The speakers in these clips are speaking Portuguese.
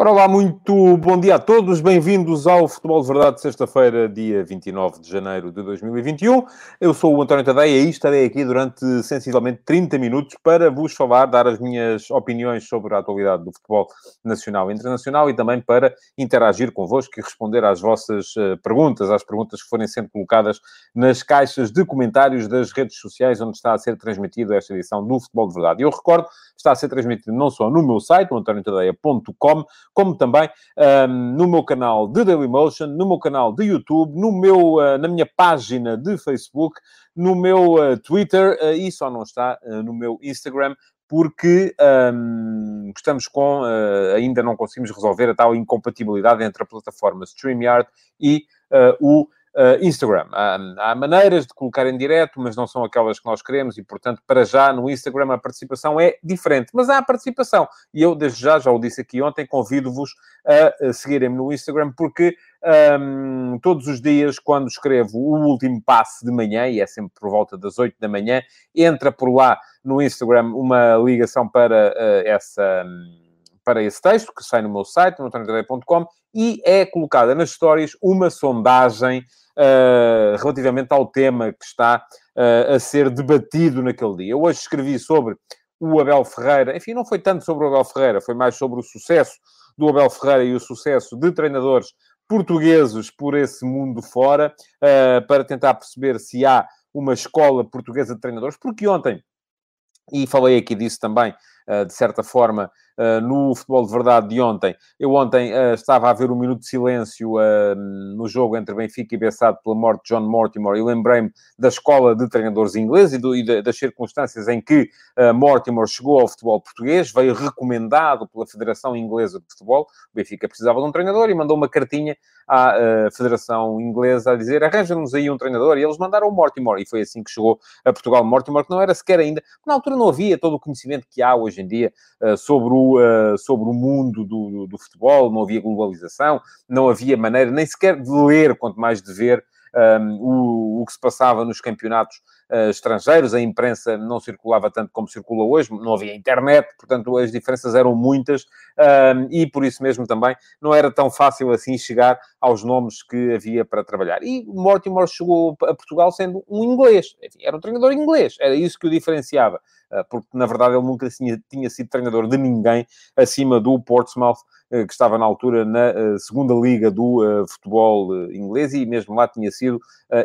Ora, olá, muito bom dia a todos. Bem-vindos ao Futebol de Verdade, sexta-feira, dia 29 de janeiro de 2021. Eu sou o António Tadeia e estarei aqui durante sensivelmente 30 minutos para vos falar, dar as minhas opiniões sobre a atualidade do futebol nacional e internacional e também para interagir convosco e responder às vossas uh, perguntas, às perguntas que forem sendo colocadas nas caixas de comentários das redes sociais onde está a ser transmitido esta edição do Futebol de Verdade. Eu recordo, está a ser transmitido não só no meu site, antoniotadeia.com, como também um, no meu canal de Dailymotion, no meu canal de YouTube, no meu, uh, na minha página de Facebook, no meu uh, Twitter uh, e só não está no meu Instagram, porque um, estamos com, ainda não conseguimos resolver a tal incompatibilidade entre a plataforma StreamYard e o Uh, Instagram. Há, maneiras de colocar em direto, mas não são aquelas que nós queremos e, portanto, para já no Instagram a participação é diferente. Mas há a participação. E eu, desde já, já o disse aqui ontem, convido-vos a, a seguirem-me no Instagram, porque um, todos os dias, quando escrevo o último passe de manhã, e é sempre por volta das 8 da manhã, entra por lá no Instagram uma ligação para uh, essa... Um, para esse texto, que sai no meu site, no e é colocada nas histórias uma sondagem uh, relativamente ao tema que está uh, a ser debatido naquele dia. Eu hoje escrevi sobre o Abel Ferreira, enfim, não foi tanto sobre o Abel Ferreira, foi mais sobre o sucesso do Abel Ferreira e o sucesso de treinadores portugueses por esse mundo fora, uh, para tentar perceber se há uma escola portuguesa de treinadores, porque ontem, e falei aqui disso também, de certa forma, uh, no futebol de verdade de ontem. Eu ontem uh, estava a ver um minuto de silêncio no jogo entre Benfica e Bessado pela morte de John Mortimer e lembrei-me da escola de treinadores ingleses e, do, e das circunstâncias em que Mortimer chegou ao futebol português, veio recomendado pela Federação Inglesa de Futebol. O Benfica precisava de um treinador e mandou uma cartinha à Federação Inglesa a dizer arranja-nos aí um treinador e eles mandaram o Mortimer e foi assim que chegou a Portugal. Mortimer que não era sequer ainda, na altura não havia todo o conhecimento que há hoje em dia sobre o uh, sobre o mundo do, do, futebol, não havia globalização, não havia maneira nem sequer de ler, quanto mais de ver um, ehm, o, o que se passava nos campeonatos uh, estrangeiros, a imprensa não circulava tanto como circula hoje, não havia internet, portanto as diferenças eram muitas ehm, e por isso mesmo também não era tão fácil assim chegar aos nomes que havia para trabalhar. E Mortimer chegou a Portugal sendo um inglês, Enfim, era um treinador inglês, era isso que o diferenciava, uh, porque na verdade ele nunca tinha, tinha sido treinador de ninguém acima do Portsmouth uh, que estava na altura na uh, segunda liga do futebol inglês e mesmo lá tinha sido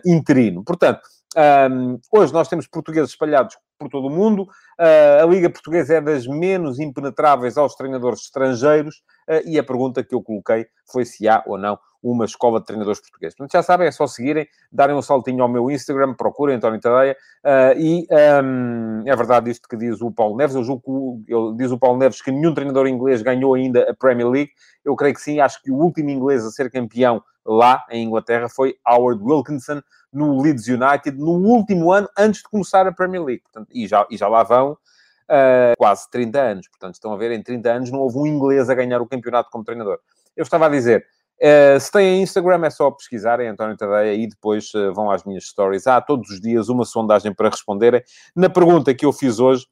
interino. Portanto, um, hoje nós temos portugueses espalhados por todo o mundo. Uh, a Liga Portuguesa é das menos impenetráveis aos treinadores estrangeiros. Uh, e a pergunta que eu coloquei foi se há ou não uma escola de treinadores portugueses. Portanto, já sabem, é só seguirem, darem um saltinho ao meu Instagram, procurem António Tadeia. Uh, e um, é verdade isto que diz o Paulo Neves. Eu julgo que ele, diz o Paulo Neves que nenhum treinador inglês ganhou ainda a Premier League. Eu creio que sim. Acho que o último inglês a ser campeão lá em Inglaterra foi Howard Wilkinson no Leeds United no último ano antes de começar a Premier League. Portanto, e, já, e já lá vão uh, quase 30 anos. Portanto, estão a ver, em 30 anos não houve um inglês a ganhar o campeonato como treinador. Eu estava a dizer, Uh, se têm Instagram, é só pesquisarem António Tadeia e depois uh, vão às minhas stories. Há todos os dias uma sondagem para responderem. Na pergunta que eu fiz hoje,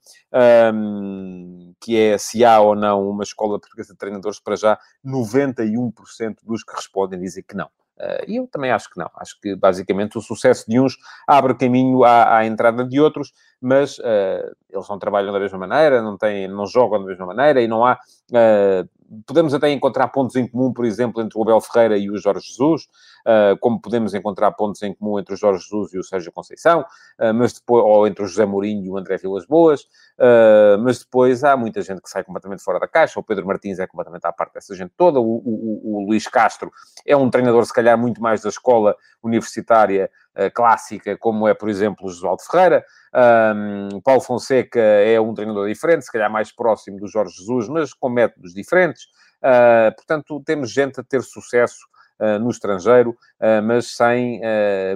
um, que é se há ou não uma escola portuguesa de treinadores, para já 91% dos que respondem dizem que não. Uh, e eu também acho que não. Acho que, basicamente, o sucesso de uns abre caminho à, à entrada de outros, mas uh, eles não trabalham da mesma maneira, não, têm, não jogam da mesma maneira e não há... Uh, podemos até encontrar pontos em comum, por exemplo, entre o Abel Ferreira e o Jorge Jesus, como podemos encontrar pontos em comum entre o Jorge Jesus e o Sérgio Conceição, mas depois, ou entre o José Mourinho e o André Vilas Boas, mas depois há muita gente que sai completamente fora da caixa, o Pedro Martins é completamente à parte dessa gente toda, o, o, o Luís Castro é um treinador, se calhar, muito mais da escola universitária clássica, como é, por exemplo, o Josualdo Ferreira, um, Paulo Fonseca é um treinador diferente, se calhar mais próximo do Jorge Jesus, mas com métodos diferentes. Uh, portanto, temos gente a ter sucesso no estrangeiro, uh, mas sem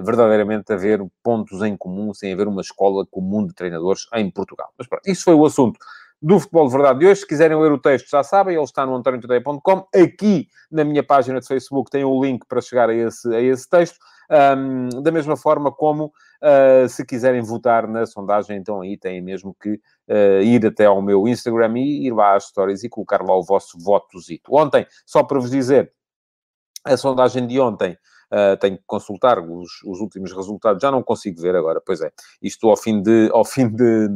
verdadeiramente haver pontos em comum, sem haver uma escola comum de treinadores em Portugal. Mas pronto, isso foi o assunto do Futebol de Verdade de hoje. Se quiserem ler o texto, já sabem, ele está no antoniotodeia.com. Aqui na minha página de Facebook tem o link para chegar a esse, a esse texto. Um, da mesma forma como, uh, se quiserem votar na sondagem, então aí têm mesmo que uh, ir até ao meu Instagram e ir lá às stories e colocar lá o vosso votozito. Ontem, só para vos dizer, a sondagem de ontem Uh, tenho que consultar os, os, últimos resultados, já não consigo ver agora, pois é, isto ao fim de, ao fim de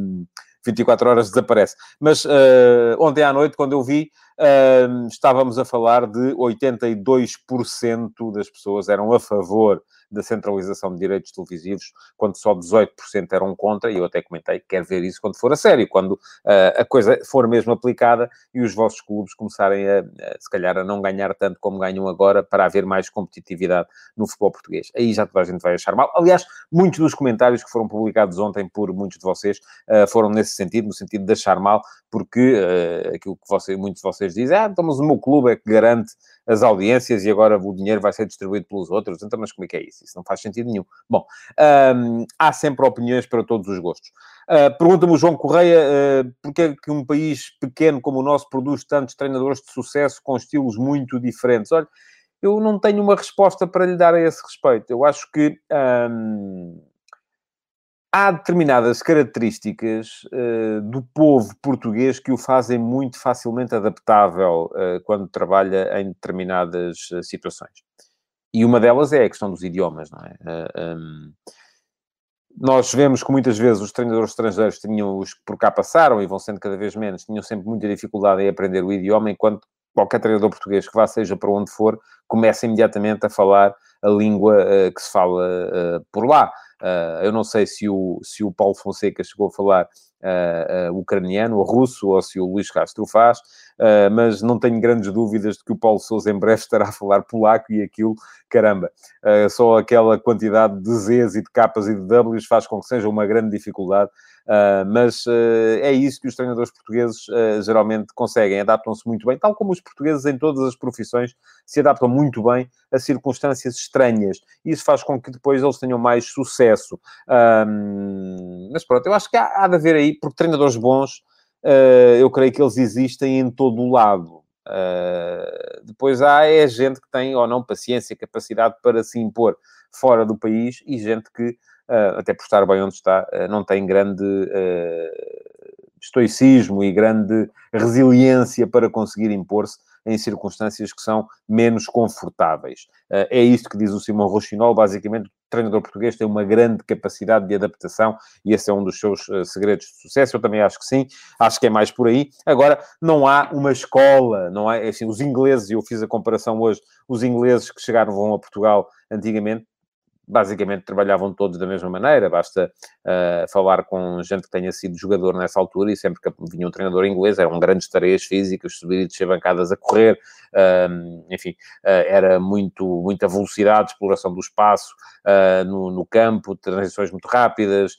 24 horas desaparece. Mas uh, ontem à noite, quando eu vi, uh, estávamos a falar de 82% das pessoas eram a favor da centralização de direitos televisivos, quando só 18% eram contra, e eu até comentei que quero ver isso quando for a sério, quando uh, a coisa for mesmo aplicada e os vossos clubes começarem a, a, se calhar, a não ganhar tanto como ganham agora para haver mais competitividade no futebol português. Aí já toda a gente vai achar mal. Aliás, muitos dos comentários que foram publicados ontem por muitos de vocês uh, foram nesse sentido, no sentido de achar mal, porque uh, aquilo que você, muitos de vocês dizem, ah, então, mas o meu clube é que garante as audiências e agora o dinheiro vai ser distribuído pelos outros. Então, mas como é que é isso? Isso não faz sentido nenhum. Bom, um, há sempre opiniões para todos os gostos. Uh, Pergunta-me o João Correia uh, porque é que um país pequeno como o nosso produz tantos treinadores de sucesso com estilos muito diferentes. Olha, eu não tenho uma resposta para lhe dar a esse respeito. Eu acho que... Um há determinadas características uh, do povo português que o fazem muito facilmente adaptável uh, quando trabalha em determinadas uh, situações. E uma delas é a questão dos idiomas, não é? Um, nós vemos que muitas vezes os treinadores estrangeiros tinham, os que por cá passaram e vão sendo cada vez menos, tinham sempre muita dificuldade em aprender o idioma, enquanto qualquer treinador português que vá, seja para onde for, começa imediatamente a falar a língua que se fala por lá. Uh, eu não sei se o, se o Paulo Fonseca chegou a falar uh, uh, ucraniano ou russo, ou se o Luís Castro faz, mas não tenho grandes dúvidas de que o Paulo Sousa em breve estará a falar polaco e aquilo, caramba, só aquela quantidade de Zs e de Ks e de Ws faz com que seja uma grande dificuldade Uh, mas uh, é isso que os treinadores portugueses uh, geralmente conseguem, adaptam-se muito bem, tal como os portugueses em todas as profissões se adaptam muito bem a circunstâncias estranhas. Isso faz com que depois eles tenham mais sucesso. mas pronto, eu acho que há, há de haver aí, porque treinadores bons, eu creio que eles existem em todo o lado. depois há é gente que tem ou não paciência, capacidade para se impor fora do país e gente que uh, até por estar bem onde está, uh, não tem grande uh, estoicismo e grande resiliência para conseguir impor-se em circunstâncias que são menos confortáveis. é isto que diz o Simão Rochinol. Basicamente, treinador português tem uma grande capacidade de adaptação e esse é um dos seus segredos de sucesso. Eu também acho que sim, acho que é mais por aí. Agora, não há uma escola, não há, é assim, os ingleses, e eu fiz a comparação hoje, os ingleses que chegaram vão a Portugal antigamente basicamente trabalhavam todos da mesma maneira, basta uh, falar com gente que tenha sido jogador nessa altura e sempre que vinha um treinador inglês eram grandes tareas físicas, subir e descer bancadas a correr, uh, enfim, uh, era muito, muita velocidade, exploração do espaço no, no, campo, transições muito rápidas,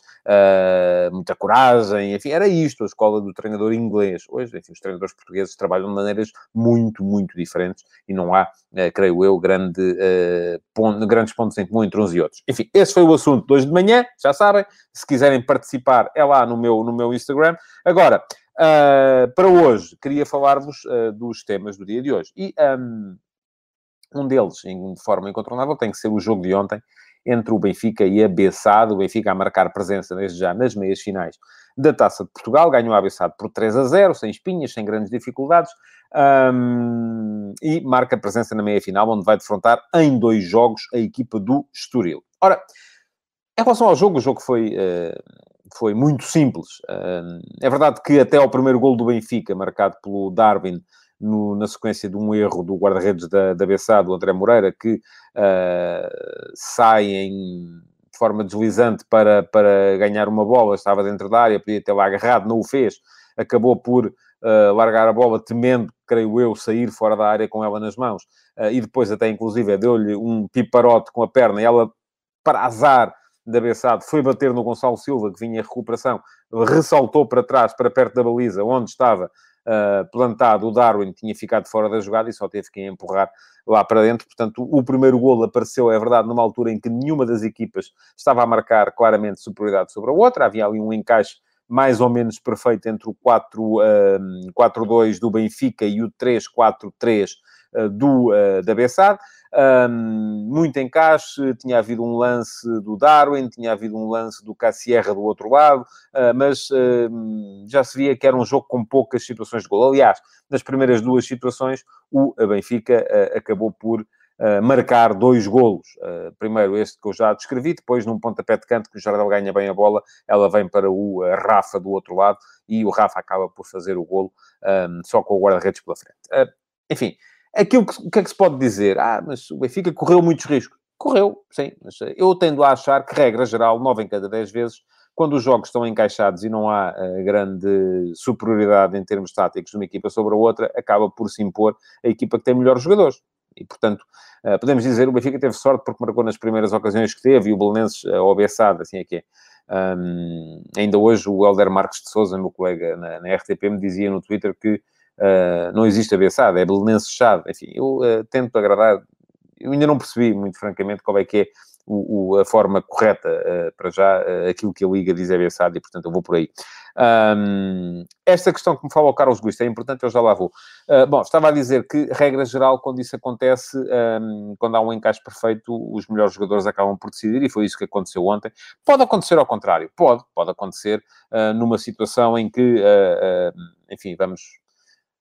muita coragem, enfim, era isto a escola do treinador inglês. Hoje, enfim, os treinadores portugueses trabalham de maneiras muito, muito diferentes e não há, creio eu, grande, ponto, grandes pontos em comum entre uns e outros. Enfim, esse foi o assunto de hoje de manhã, já sabem. Se quiserem participar, é lá no meu, no meu Instagram. Agora, uh, para hoje, queria falar-vos uh, dos temas do dia de hoje. E um, um deles, de forma incontornável, tem que ser o jogo de ontem entre o Benfica e a Bessado. O Benfica a marcar presença desde já nas meias finais da Taça de Portugal. Ganhou a Bessado por 3 a 0, sem espinhas, sem grandes dificuldades. Um, e marca presença na meia-final, onde vai defrontar em dois jogos a equipa do Estoril. Ora, em relação ao jogo, o jogo foi, uh, foi muito simples. É verdade que até ao primeiro gol do Benfica, marcado pelo Darwin, no, na sequência de um erro do guarda-redes da, da BSA, do André Moreira, que uh, sai em, de forma deslizante para, para ganhar uma bola, estava dentro da área, podia ter lá agarrado, não o fez, acabou por uh, largar a bola, temendo, creio eu, sair fora da área com ela nas mãos, uh, e depois até, inclusive, deu-lhe um piparote com a perna, e ela, para azar da Bessade, foi bater no Gonçalo Silva, que vinha em recuperação, ressaltou para trás, para perto da baliza, onde estava uh, plantado o Darwin, tinha ficado fora da jogada e só teve que empurrar lá para dentro. Portanto, o primeiro golo apareceu, é verdade, numa altura em que nenhuma das equipas estava a marcar claramente superioridade sobre a outra. Havia ali um encaixe mais ou menos perfeito entre o 4-2 uh, do Benfica e o 3-4-3 uh, do, uh, da Bessade. Um, muito encaixe, tinha havido um lance do Darwin, tinha havido um lance do Cassierra do outro lado, uh, mas já se via que era um jogo com poucas situações de gol. Aliás, nas primeiras duas situações, o Benfica uh, acabou por marcar dois golos. primeiro este que eu já descrevi, depois num pontapé de canto que o Jardel ganha bem a bola, ela vem para o Rafa do outro lado e o Rafa acaba por fazer o golo um, só com o guarda-redes pela frente. enfim, Aquilo que, que é que se pode dizer? Ah, mas o Benfica correu muitos riscos. Correu, sim, mas eh, eu tendo a achar que, regra geral, 9 em cada 10 vezes, quando os jogos estão encaixados e não há uh, grande superioridade em termos táticos de uma equipa sobre a outra, acaba por se impor a equipa que tem melhores jogadores. E, portanto, uh, podemos dizer o Benfica teve sorte porque marcou nas primeiras ocasiões que teve e o Belenenses, uh, ao assim é que é. Um, ainda hoje o Helder Marques de Souza, meu colega na, na RTP, me dizia no Twitter que Uh, não existe abençado, é belenense chave. Enfim, eu uh, tento agradar. Eu ainda não percebi, muito francamente, qual é que é o, o, a forma correta uh, para já, aquilo que a Liga diz é e, portanto, eu vou por aí. Um, esta questão que me fala o Carlos Guista é importante, eu já lá vou. bom, estava a dizer que, regra geral, quando isso acontece, um, quando há um encaixe perfeito, os melhores jogadores acabam por decidir, e foi isso que aconteceu ontem. Pode acontecer ao contrário, pode, pode acontecer numa situação em que, enfim, vamos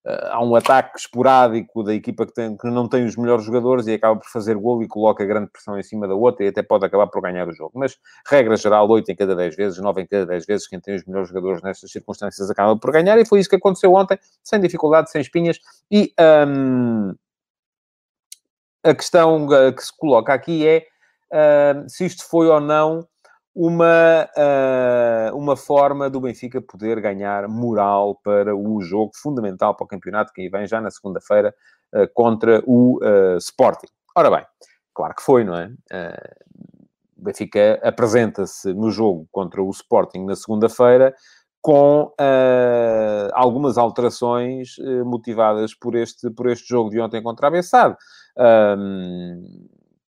há um ataque esporádico da equipa que, tem, que, não tem os melhores jogadores e acaba por fazer gol e coloca grande pressão em cima da outra e até pode acabar por ganhar o jogo. Mas, regra geral, 8 em cada 10 vezes, 9 em cada 10 vezes, quem tem os melhores jogadores nestas circunstâncias acaba por ganhar e foi isso que aconteceu ontem, sem dificuldade, sem espinhas. E hum, a questão eh, que se coloca aqui é hum, se isto foi ou não uma, uh, uma forma do Benfica poder ganhar moral para o jogo fundamental para o campeonato que aí vem já na segunda-feira uh, contra o uh, Sporting. Ora bem, claro que foi, não é? o Benfica apresenta-se no jogo contra o Sporting na segunda-feira com algumas alterações motivadas por este, por este jogo de ontem contra a Bessade.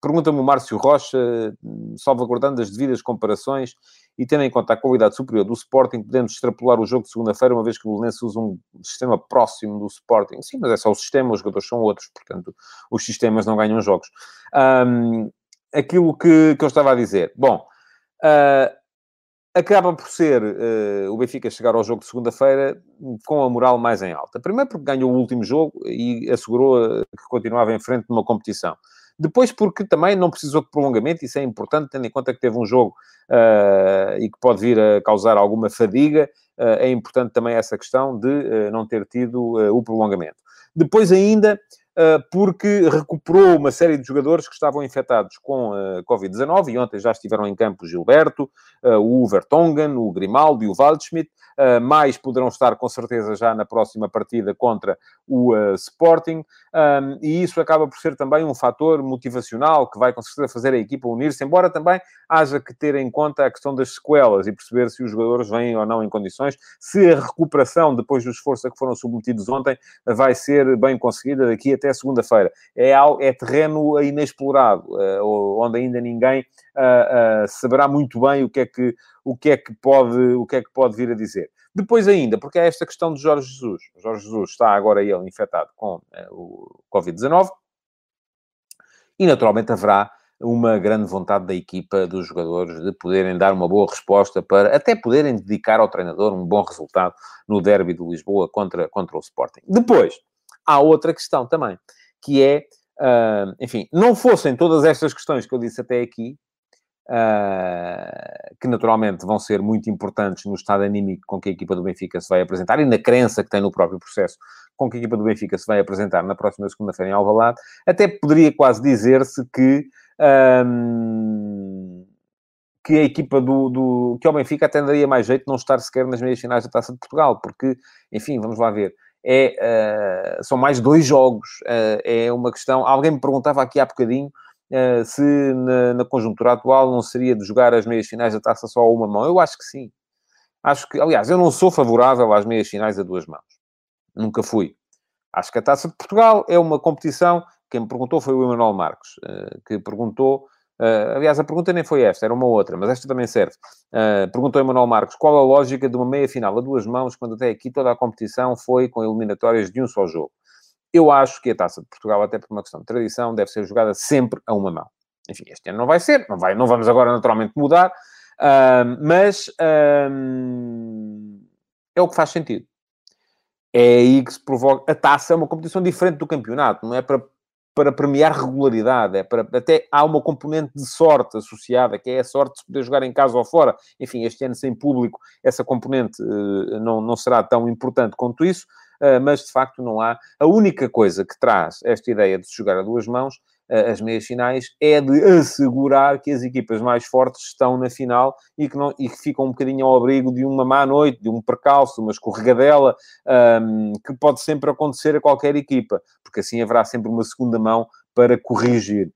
Pergunta-me o Márcio Rocha, salvaguardando as devidas comparações e tendo em conta a qualidade superior do Sporting, podemos extrapolar o jogo de segunda-feira, uma vez que o Belenense usa um sistema próximo do Sporting. Sim, mas é só o sistema, os jogadores são outros, portanto, os sistemas não ganham jogos. Um, aquilo que, que eu estava a dizer. Bom, uh, acaba por ser uh, o Benfica chegar ao jogo de segunda-feira com a moral mais em alta. Primeiro porque ganhou o último jogo e assegurou uh, que continuava em frente numa competição. Depois, porque também não precisou de prolongamento, isso é importante, tendo em conta que teve um jogo uh, e que pode vir a causar alguma fadiga, uh, é importante também essa questão de uh, não ter tido o prolongamento. Depois, ainda, porque recuperou uma série de jogadores que estavam infectados com Covid-19 e ontem já estiveram em campo o Gilberto, o Vertonghen, o Grimaldo e o Waldschmidt. Mais poderão estar com certeza já na próxima partida contra o Sporting, e isso acaba por ser também um fator motivacional que vai com certeza fazer a equipa unir-se, embora também haja que ter em conta a questão das sequelas e perceber se os jogadores vêm ou não em condições, se a recuperação depois do esforço a que foram submetidos ontem vai ser bem conseguida daqui até segunda-feira. É, é terreno inexplorado, uh, onde ainda ninguém saberá muito bem o que é que o que é que pode, o que é que pode vir a dizer. Depois ainda, porque é esta questão de Jorge Jesus. Jorge Jesus está agora ele infectado com uh, o Covid-19 e naturalmente haverá uma grande vontade da equipa, dos jogadores, de poderem dar uma boa resposta para até poderem dedicar ao treinador um bom resultado no derby de Lisboa contra, contra o Sporting. Depois, há outra questão também, que é, uh, enfim, não fossem todas estas questões que eu disse até aqui, Uh, que naturalmente vão ser muito importantes no estado anímico com que a equipa do Benfica se vai apresentar e na crença que tem no próprio processo com que a equipa do Benfica se vai apresentar na próxima segunda-feira em Alvalade, até poderia quase dizer-se que um, que a equipa do, do que ao Benfica até daria mais jeito de não estar sequer nas meias finais da Taça de Portugal, porque, enfim, vamos lá ver, é, uh, são mais dois jogos, uh, é uma questão, alguém me perguntava aqui há bocadinho eh, se na, na, conjuntura atual não seria de jogar as meias finais da taça só a uma mão. Eu acho que sim. Acho que, aliás, eu não sou favorável às meias finais a duas mãos. Nunca fui. Acho que a Taça de Portugal é uma competição. Quem me perguntou foi o Emanuel eh, que perguntou. Uh, aliás, a pergunta nem foi esta, era uma outra, mas esta também serve. Uh, perguntou Emanuel Marques qual a lógica de uma meia final a duas mãos, quando até aqui toda a competição foi com eliminatórias de um só jogo. Eu acho que a Taça de Portugal, até por uma questão de tradição, deve ser jogada sempre a uma mão. Enfim, este ano não vai ser, não, vai, não vamos agora naturalmente mudar, uh, mas é o que faz sentido. É aí que se provoca. A taça é uma competição diferente do campeonato, não é para, para premiar regularidade, é para. Até há uma componente de sorte associada, que é a sorte de se poder jogar em casa ou fora. Enfim, este ano sem público, essa componente uh, não, não será tão importante quanto isso, mas de facto não há. A única coisa que traz esta ideia de se jogar a duas mãos as meias finais é de assegurar que as equipas mais fortes estão na final e que, não, e que ficam um bocadinho ao abrigo de uma má noite, de um percalço, uma escorregadela, um, que pode sempre acontecer a qualquer equipa, porque assim haverá sempre uma segunda mão para corrigir.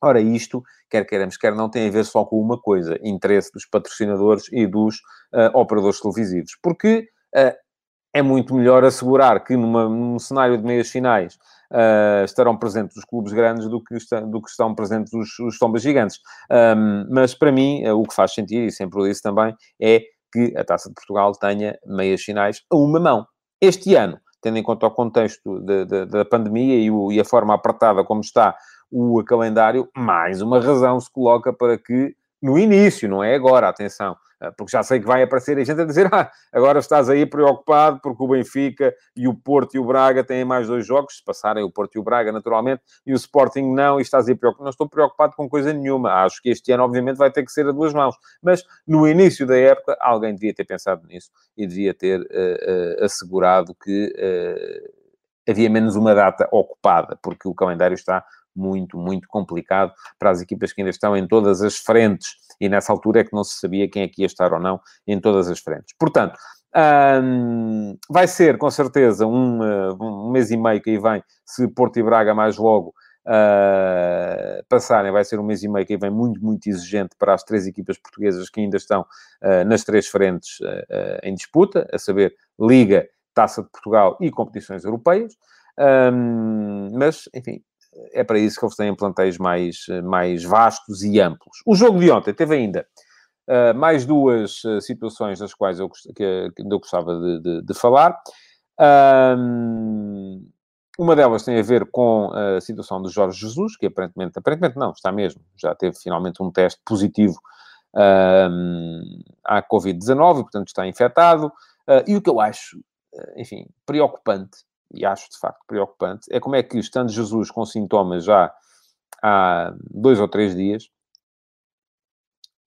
Ora, isto, quer queiramos, quer não, tem a ver só com uma coisa: interesse dos patrocinadores e dos uh, operadores televisivos. Porque uh, é muito melhor assegurar que numa, num cenário de meias finais uh, estarão presentes os clubes grandes do que, está, do que estão presentes os, os tombas gigantes. Um, mas para mim, uh, o que faz sentido, e sempre o disse também, é que a Taça de Portugal tenha meias finais a uma mão. Este ano, tendo em conta o contexto de, de, da pandemia e, o, e a forma apertada como está o calendário, mais uma razão se coloca para que no início, não é agora, atenção, ah, porque já sei que vai aparecer a gente a dizer, ah, agora estás aí preocupado porque o Benfica e o Porto e o Braga têm mais dois jogos, se passarem o Porto e o Braga, naturalmente, e o Sporting não, e estás aí preocupado. Não estou preocupado com coisa nenhuma. Acho que este ano, obviamente, vai ter que ser a duas mãos. Mas, no início da época, alguém devia ter pensado nisso e devia ter uh, uh, assegurado que uh, havia menos uma data ocupada, porque o calendário está muito, muito complicado para as equipas que ainda estão em todas as frentes. E nessa altura é que não se sabia quem é que ia estar ou não em todas as frentes. Portanto, vai ser com certeza um, um, mês e meio que aí vem, se Porto e Braga mais logo uh, passarem, vai ser um mês e meio que aí vem muito, muito exigente para as três equipas portuguesas que ainda estão uh, nas três frentes uh, em disputa, a saber, Liga, Taça de Portugal e competições europeias. Um, mas, enfim, é para isso que eles têm plantéis mais, mais vastos e amplos. O jogo de ontem teve ainda uh, mais duas uh, situações das quais eu, que, que eu gostava de, de, de falar. Um, uma delas tem a ver com a situação de Jorge Jesus, que aparentemente, aparentemente não, está mesmo, já teve finalmente um teste positivo um, à Covid-19, portanto está infectado. Uh, e o que eu acho, enfim, preocupante e acho de facto preocupante, é como é que, estando Jesus com sintomas já há dois ou três dias,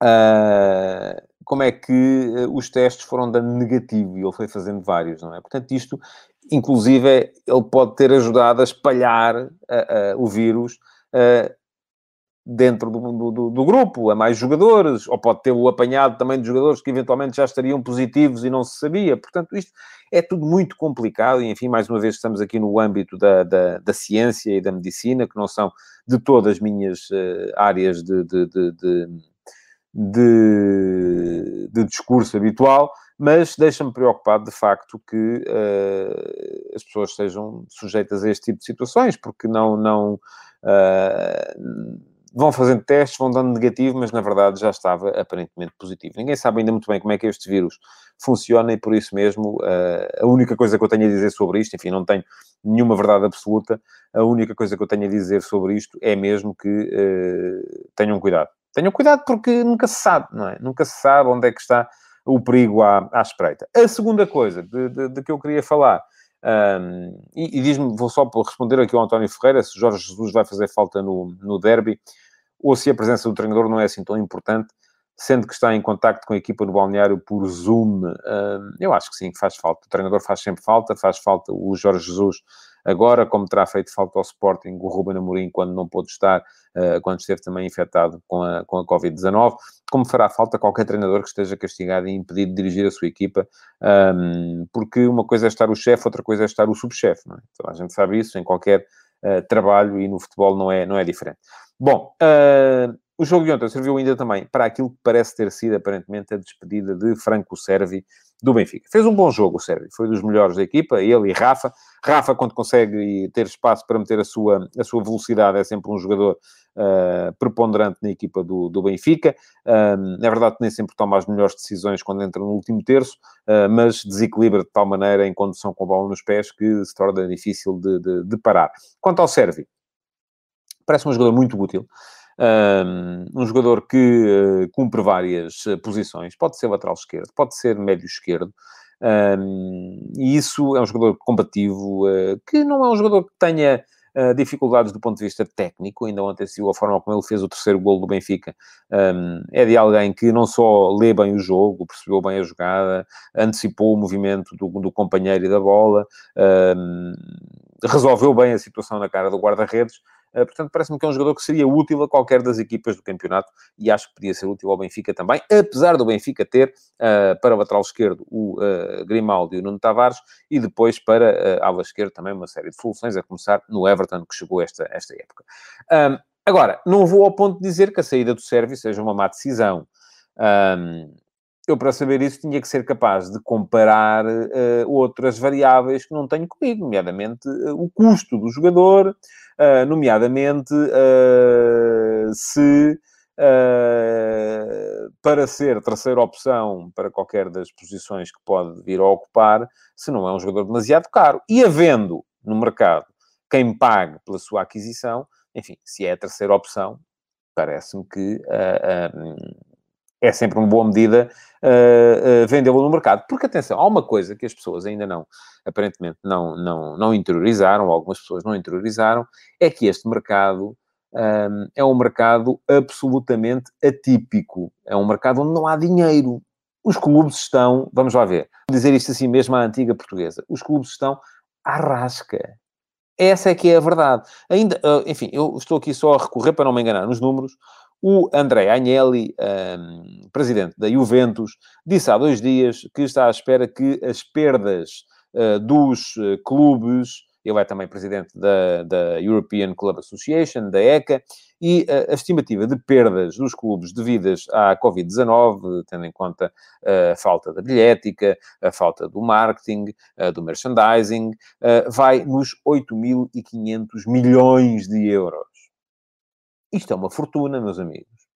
uh, como é que uh, os testes foram dando negativo e ele foi fazendo vários, não é? Portanto, isto, inclusive, ele pode ter ajudado a espalhar uh, o vírus dentro do, do, do, grupo, a mais jogadores, ou pode ter o apanhado também de jogadores que eventualmente já estariam positivos e não se sabia. Portanto, isto é tudo muito complicado e, enfim, mais uma vez estamos aqui no âmbito da, da, da ciência e da medicina, que não são de todas as minhas uh, áreas de, de, de, de, discurso habitual, mas deixa-me preocupado de facto que uh, as pessoas sejam sujeitas a este tipo de situações, porque não, não, uh, vão fazendo testes, vão dando negativo, mas na verdade já estava aparentemente positivo. Ninguém sabe ainda muito bem como é que este vírus funciona e por isso mesmo uh, a única coisa que eu tenho a dizer sobre isto, enfim, não tenho nenhuma verdade absoluta, a única coisa que eu tenho a dizer sobre isto é mesmo que uh, tenham cuidado. Tenham cuidado porque nunca se sabe, não é? Nunca se sabe onde é que está o perigo à, à espreita. A segunda coisa de, de, de que eu queria falar um, e, e diz-me, vou só responder aqui ao António Ferreira, se Jorge Jesus vai fazer falta no, no derby, ou se a presença do treinador não é assim tão importante, sendo que está em contacto com a equipa no balneário por Zoom. Um, eu acho que sim, faz falta. O treinador faz sempre falta, faz falta o Jorge Jesus agora, como terá feito falta ao Sporting, o Ruben Amorim, quando não pôde estar, uh, quando esteve também infectado com a, com a Covid-19, como fará falta qualquer treinador que esteja castigado e impedido de dirigir a sua equipa, um, porque uma coisa é estar o chefe, outra coisa é estar o subchefe, não é? Então, a gente sabe isso em qualquer uh, trabalho e no futebol não é, não é diferente. Bom, uh, o jogo de ontem serviu ainda também para aquilo que parece ter sido, aparentemente, a despedida de Franco Servi do Benfica. Fez um bom jogo o Servi, foi dos melhores da equipa, ele e Rafa. Rafa, quando consegue ter espaço para meter a sua, a sua velocidade, é sempre um jogador uh, preponderante na equipa do, do Benfica. Uh, é verdade nem sempre toma as melhores decisões quando entra no último terço, uh, mas desequilibra de tal maneira em condução com a bola nos pés que se torna difícil de, de, de parar. Quanto ao Servi, parece um jogador muito útil. Um, jogador que uh, cumpre várias uh, posições, pode ser lateral esquerdo, pode ser médio esquerdo, um, e isso é um jogador combativo, uh, que não é um jogador que tenha dificuldades do ponto de vista técnico, ainda ontem se a forma como ele fez o terceiro gol do Benfica, um, é de alguém que não só lê bem o jogo, percebeu bem a jogada, antecipou o movimento do, do companheiro e da bola, resolveu bem a situação na cara do guarda-redes, eh, portanto, parece-me que é um jogador que seria útil a qualquer das equipas do campeonato e acho que podia ser útil ao Benfica também, apesar do Benfica ter uh, para o lateral esquerdo o uh, Grimaldo e o Nuno Tavares e depois para uh, ala esquerda também uma série de soluções, a começar no Everton, que chegou esta, esta época. Um, agora, não vou ao ponto de dizer que a saída do Sérvio seja uma má decisão. Um, eu, para saber isso, tinha que ser capaz de comparar uh, outras variáveis que não tenho comigo, nomeadamente uh, o custo do jogador, uh, nomeadamente se para ser terceira opção para qualquer das posições que pode vir a ocupar, se não é um jogador demasiado caro. E havendo no mercado quem pague pela sua aquisição, enfim, se é a terceira opção, parece-me que é sempre uma boa medida uh, uh, vendê-lo no mercado. Porque, atenção, há uma coisa que as pessoas ainda não, aparentemente, não, não, não interiorizaram, algumas pessoas não interiorizaram, é que este mercado um, é um mercado absolutamente atípico. É um mercado onde não há dinheiro. Os clubes estão, vamos lá ver, vou dizer isto assim mesmo à antiga portuguesa, os clubes estão à rasca. Essa é que é a verdade. Ainda, uh, enfim, eu estou aqui só a recorrer, para não me enganar nos números, o André Agnelli, um, presidente da Juventus, disse há dois dias que está à espera que as perdas uh, dos uh, clubes, ele é também presidente da, da, European Club Association, da ECA, e uh, a estimativa de perdas dos clubes devidas à Covid-19, tendo em conta a falta da bilhética, a falta do marketing, do merchandising, vai nos 8.500 milhões de euros. Isto é uma fortuna, meus amigos.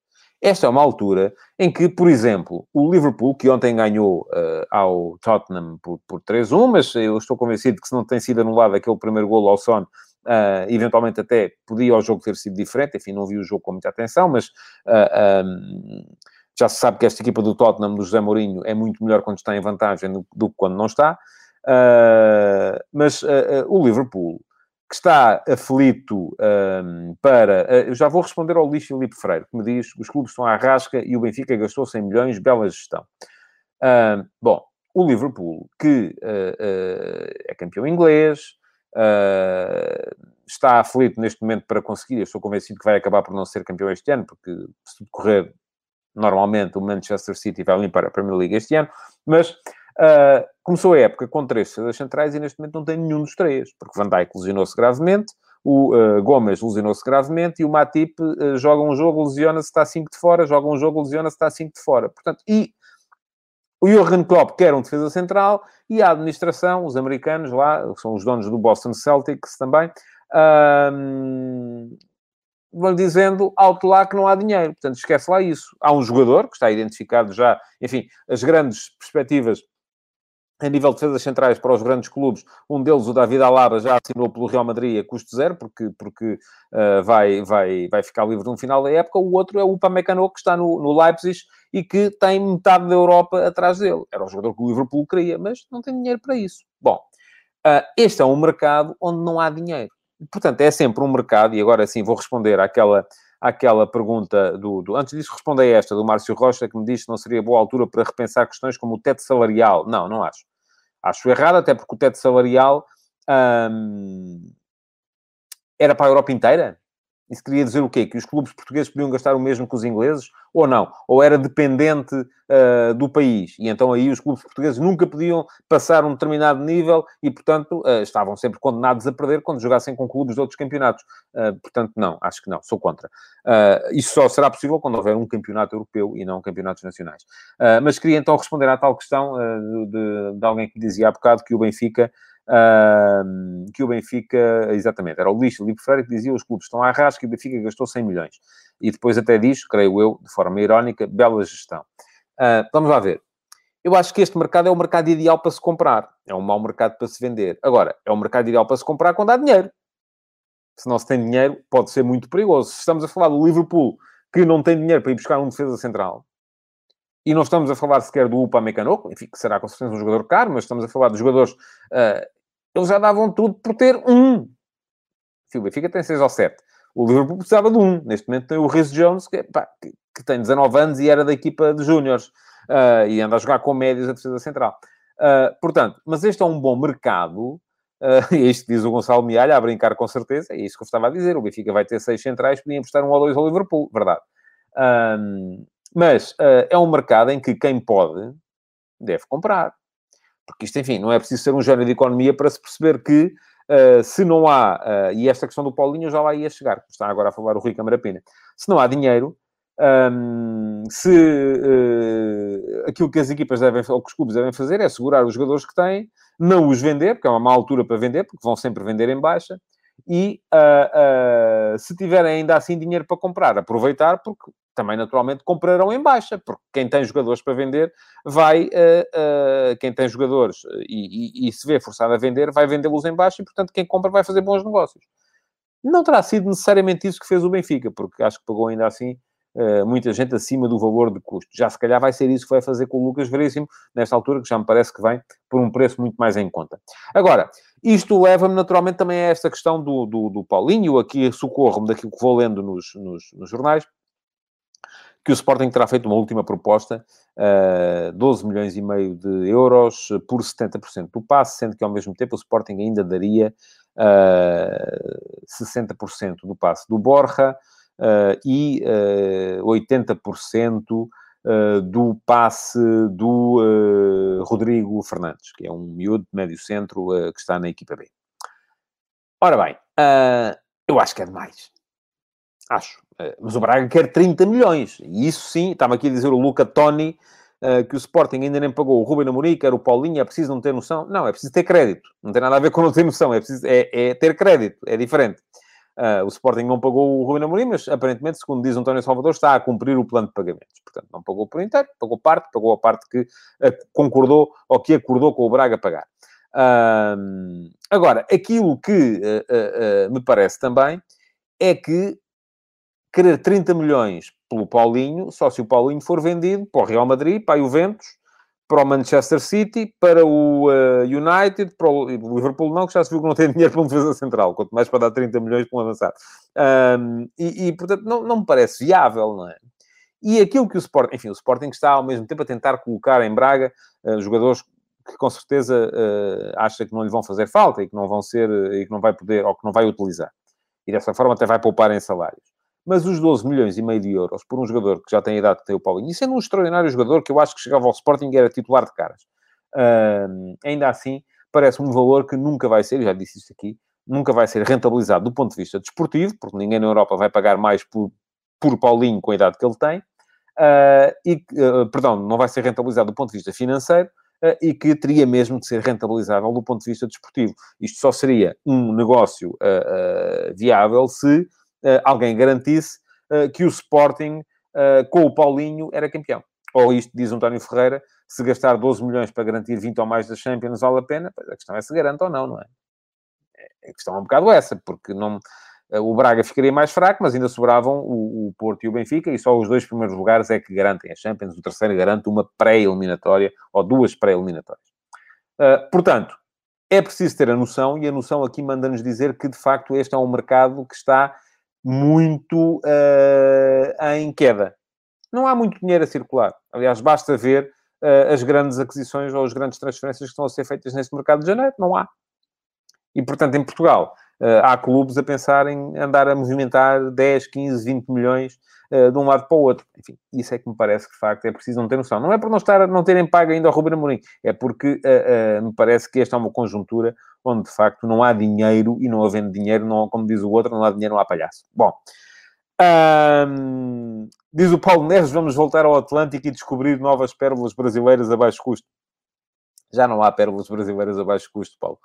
Esta é uma altura em que, por exemplo, o Liverpool, que ontem ganhou uh, ao Tottenham por, por 3-1, mas eu estou convencido que se não tem sido anulado aquele primeiro golo ao Son, uh, eventualmente até podia o jogo ter sido diferente. Enfim, não vi o jogo com muita atenção, mas uh, um, já se sabe que esta equipa do Tottenham, do José Mourinho, é muito melhor quando está em vantagem do que quando não está. mas o Liverpool que está aflito um, para. Uh, eu já vou responder ao Luís Filipe Freire, que me diz os clubes estão à rasca e o Benfica gastou 100 milhões, bela gestão. Uh, bom, o Liverpool, que uh, é campeão inglês, está aflito neste momento para conseguir, eu estou convencido que vai acabar por não ser campeão este ano, porque se tudo correr normalmente, o Manchester City vai limpar a Premier League este ano, mas Uh, começou a época com três defesas centrais e neste momento não tem nenhum dos três, porque Van Dijk lesionou-se gravemente, o uh, Gomes lesionou-se gravemente e o Matip uh, joga um jogo, lesiona-se, está 5 de fora, joga um jogo, lesiona-se, está 5 de fora. Portanto, e o Jurgen Klopp quer um defesa central e a administração, os americanos lá, que são os donos do Boston Celtics também, vão dizendo alto lá que não há dinheiro. Portanto, esquece lá isso. Há um jogador que está identificado já, enfim, as grandes perspectivas a nível de defesas centrais para os grandes clubes, um deles, o David Alaba, já assinou pelo Real Madrid a custo zero, porque, porque uh, vai, vai, vai ficar livre no final da época. O outro é o Upamecano, que está no, no Leipzig e que tem metade da Europa atrás dele. Era o jogador que o Liverpool queria, mas não tem dinheiro para isso. Bom, uh, este é um mercado onde não há dinheiro. Portanto, é sempre um mercado, e agora sim vou responder àquela, àquela pergunta do, do... Antes disso, respondo a esta, do Márcio Rocha, que me disse que não seria boa altura para repensar questões como o teto salarial. Não, não acho. Acho errado, até porque o teto salarial hum, era para a Europa inteira. Isso queria dizer o quê? Que os clubes portugueses podiam gastar o mesmo que os ingleses? Ou não? Ou era dependente uh, do país? E então aí os clubes portugueses nunca podiam passar um determinado nível e, portanto, uh, estavam sempre condenados a perder quando jogassem com clubes de outros campeonatos. Uh, portanto, não, acho que não, sou contra. isso só será possível quando houver um campeonato europeu e não campeonatos nacionais. mas queria então responder à tal questão de, de alguém que dizia há bocado que o Benfica Que o Benfica, exatamente, era o lixo Lipe Freire que dizia os clubes estão à rasca e o Benfica gastou 100 milhões. E depois até diz, creio eu, de forma irónica, bela gestão. Uh, vamos lá ver. Eu acho que este mercado é o mercado ideal para se comprar. É um mau mercado para se vender. Agora, é o mercado ideal para se comprar quando há dinheiro. Se não se tem dinheiro, pode ser muito perigoso. Se estamos a falar do Liverpool, que não tem dinheiro para ir buscar um defesa central, e não estamos a falar sequer do Upamecano, enfim, que será com certeza um jogador caro, mas estamos a falar de jogadores... Uh, eles já davam tudo por ter um. Enfim, o Benfica tem seis ou sete. O Liverpool precisava de um. Neste momento tem o Rhys Jones, que, pá, que, que, tem 19 anos e era da equipa de júniores. Uh, e anda a jogar com médios a defesa central. Uh, portanto, mas este é um bom mercado. Uh, isto diz o Gonçalo Mialha, a brincar com certeza. É isso que eu estava a dizer. O Benfica vai ter seis centrais, podia emprestar um ou dois ao Liverpool. Verdade. Mas uh, é um mercado em que quem pode deve comprar. Porque isto, enfim, não é preciso ser um gênio de economia para se perceber que uh, se não há, uh, e esta questão do Paulinho já lá ia chegar, está agora a falar o Rui Camarapina, se não há dinheiro, um, se uh, aquilo que as equipas devem, ou que os clubes devem fazer é segurar os jogadores que têm, não os vender, porque é uma má altura para vender, porque vão sempre vender em baixa, e uh, uh, se tiverem ainda assim dinheiro para comprar, aproveitar, porque também naturalmente comprarão em baixa, porque quem tem jogadores para vender vai, uh, uh, quem tem jogadores e, e, e, se vê forçado a vender, vai vendê-los em baixa e, portanto, quem compra vai fazer bons negócios. Não terá sido necessariamente isso que fez o Benfica, porque acho que pagou ainda assim uh, muita gente acima do valor de custo. Já se calhar vai ser isso que vai fazer com o Lucas Veríssimo, nesta altura, que já me parece que vem por um preço muito mais em conta. Agora, isto leva-me naturalmente também a esta questão do, do, do Paulinho, aqui socorro-me daquilo que vou lendo nos, nos, nos jornais, que o Sporting terá feito uma última proposta, uh, eh, 12 milhões e meio de euros por 70% do passe, sendo que ao mesmo tempo o Sporting ainda daria uh, eh, 60% do passe do Borja uh, e uh, 80% do passe do Rodrigo Fernandes, que é um miúdo de médio centro que está na equipa B. Ora bem, eu acho que é demais. Acho. Eh, mas o Braga quer 30 milhões. E isso sim, estava aqui a dizer o Luca Toni, uh, que o Sporting ainda nem pagou o Ruben Amorim, quer o Paulinho, é preciso não ter noção. Não, é preciso ter crédito. Não tem nada a ver com não ter noção, é, preciso, é, é ter crédito, é diferente. Uh, o Sporting não pagou o Ruben Amorim, mas aparentemente, segundo diz António Salvador, está a cumprir o plano de pagamentos. Portanto, não pagou por inteiro, pagou parte, pagou a parte que uh, concordou ou que acordou com o Braga pagar. Uh, agora, aquilo que me parece também é que querer 30 milhões pelo Paulinho, só se o Paulinho for vendido para o Real Madrid, para a Juventus, para o Manchester City, para o uh, United, para o Liverpool não, que já se viu que não tem dinheiro para uma defesa central, quanto mais para dar 30 milhões para um avançado. Um, e, e, portanto, não, não me parece viável, não é? E aquilo que o Sporting, enfim, o Sporting está ao mesmo tempo a tentar colocar em Braga uh, jogadores que com certeza uh, acha que não lhe vão fazer falta e que não vão ser, e que não vai poder, ou que não vai utilizar. E dessa forma até vai poupar em salários mas os 12 milhões e meio de euros por um jogador que já tem a idade que tem o Paulinho, e sendo um extraordinário jogador que eu acho que chegava ao Sporting e era titular de caras, ainda assim, parece um valor que nunca vai ser, já disse isto aqui, nunca vai ser rentabilizado do ponto de vista desportivo, porque ninguém na Europa vai pagar mais por, por Paulinho com a idade que ele tem, uh, e, uh, perdão, não vai ser rentabilizado do ponto de vista financeiro, uh, e que teria mesmo de ser rentabilizável do ponto de vista desportivo. Isto só seria um negócio viável se alguém garantisse uh, que o Sporting, uh, com o Paulinho, era campeão. Ou isto, diz António Ferreira, se gastar 12 milhões para garantir 20 ou mais da Champions vale a pena, a questão é se garante ou não, não é? é? A questão é um bocado essa, porque não, o Braga ficaria mais fraco, mas ainda sobravam o, o, Porto e o Benfica, e só os dois primeiros lugares é que garantem a Champions, o terceiro garante uma pré-eliminatória, ou duas pré-eliminatórias. Uh, portanto, é preciso ter a noção, e a noção aqui manda-nos dizer que, de facto, este é um mercado que está muito uh, em queda. Não há muito dinheiro a circular. Aliás, basta ver uh, as grandes aquisições ou as grandes transferências que estão a ser feitas neste mercado de janeiro. Não há. E, portanto, em Portugal, há clubes a pensar em andar a movimentar 10, 15, 20 milhões de um lado para o outro. Enfim, isso é que me parece que, de facto, é preciso não ter noção. Não é por não, estar, não terem pago ainda ao Ruben Amorim, é porque me parece que esta é uma conjuntura onde, de facto, não há dinheiro e não havendo dinheiro, não, como diz o outro, não há dinheiro, não há palhaço. Bom, diz o Paulo Neves, vamos voltar ao Atlântico e descobrir novas pérolas brasileiras a baixo custo. Já não há pérolas brasileiras a baixo custo, Paulo.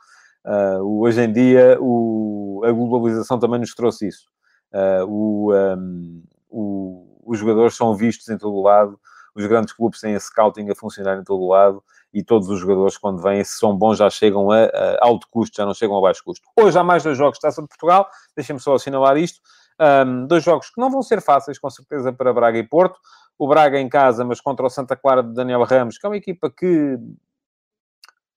Uh, hoje em dia, o, a globalização também nos trouxe isso. Uh, o, um, o, os jogadores são vistos em todo o lado, os grandes clubes têm a scouting a funcionar em todo o lado e todos os jogadores, quando vêm, se são bons, já chegam a, a alto custo, já não chegam a baixo custo. Hoje há mais dois jogos de Taça de Portugal, deixem-me só assinalar isto. Um, dois jogos que não vão ser fáceis, com certeza, para Braga e Porto. O Braga em casa, mas contra o Santa Clara de Daniel Ramos, que é uma equipa que,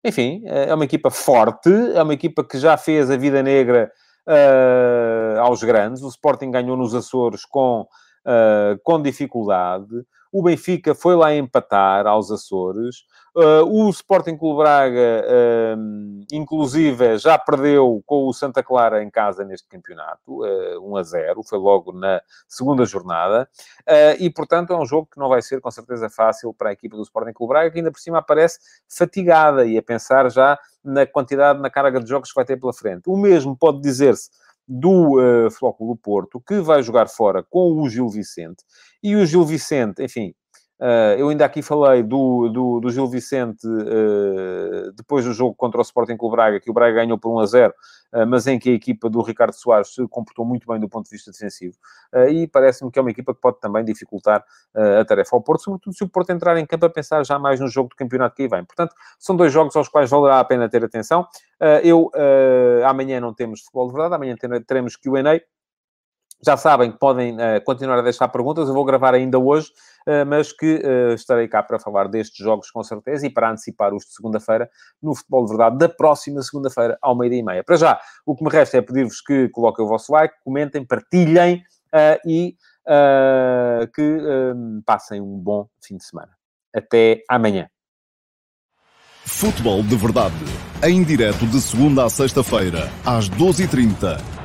enfim, é uma equipa forte, é uma equipa que já fez a vida negra uh, aos grandes. O Sporting ganhou nos Açores com, uh, com dificuldade. O Benfica foi lá empatar aos Açores. Uh, o Sporting Clube Braga, uh, inclusive, já perdeu com o Santa Clara em casa neste campeonato, uh, 1 a 0, foi logo na segunda jornada. E, portanto, é um jogo que não vai ser, com certeza, fácil para a equipa do Sporting Clube Braga, que ainda por cima aparece fatigada e a pensar já na quantidade, na carga de jogos que vai ter pela frente. O mesmo pode dizer-se do uh, Flóculo do Porto, que vai jogar fora com o Gil Vicente. E o Gil Vicente, enfim, Uh, eu ainda aqui falei do, do, do Gil Vicente uh, depois do jogo contra o Sporting Clube Braga, que o Braga ganhou por 1 a 0, uh, mas em que a equipa do Ricardo Soares se comportou muito bem do ponto de vista defensivo. e parece-me que é uma equipa que pode também dificultar a tarefa ao Porto, sobretudo se o Porto entrar em campo a pensar já mais no jogo do campeonato que aí vem. Portanto, são dois jogos aos quais valerá a pena ter atenção. eu, amanhã não temos futebol de verdade, amanhã teremos Q&A já sabem que podem uh, continuar a deixar perguntas, eu vou gravar ainda hoje, uh, mas que uh, estarei cá para falar destes jogos com certeza e para antecipar os de segunda-feira no Futebol de Verdade da próxima segunda-feira ao meio-dia e meia. Para já, o que me resta é pedir-vos que coloquem o vosso like, comentem, partilhem e que passem um bom fim de semana. Até amanhã. Futebol de Verdade, em direto de segunda a sexta-feira, às 12h30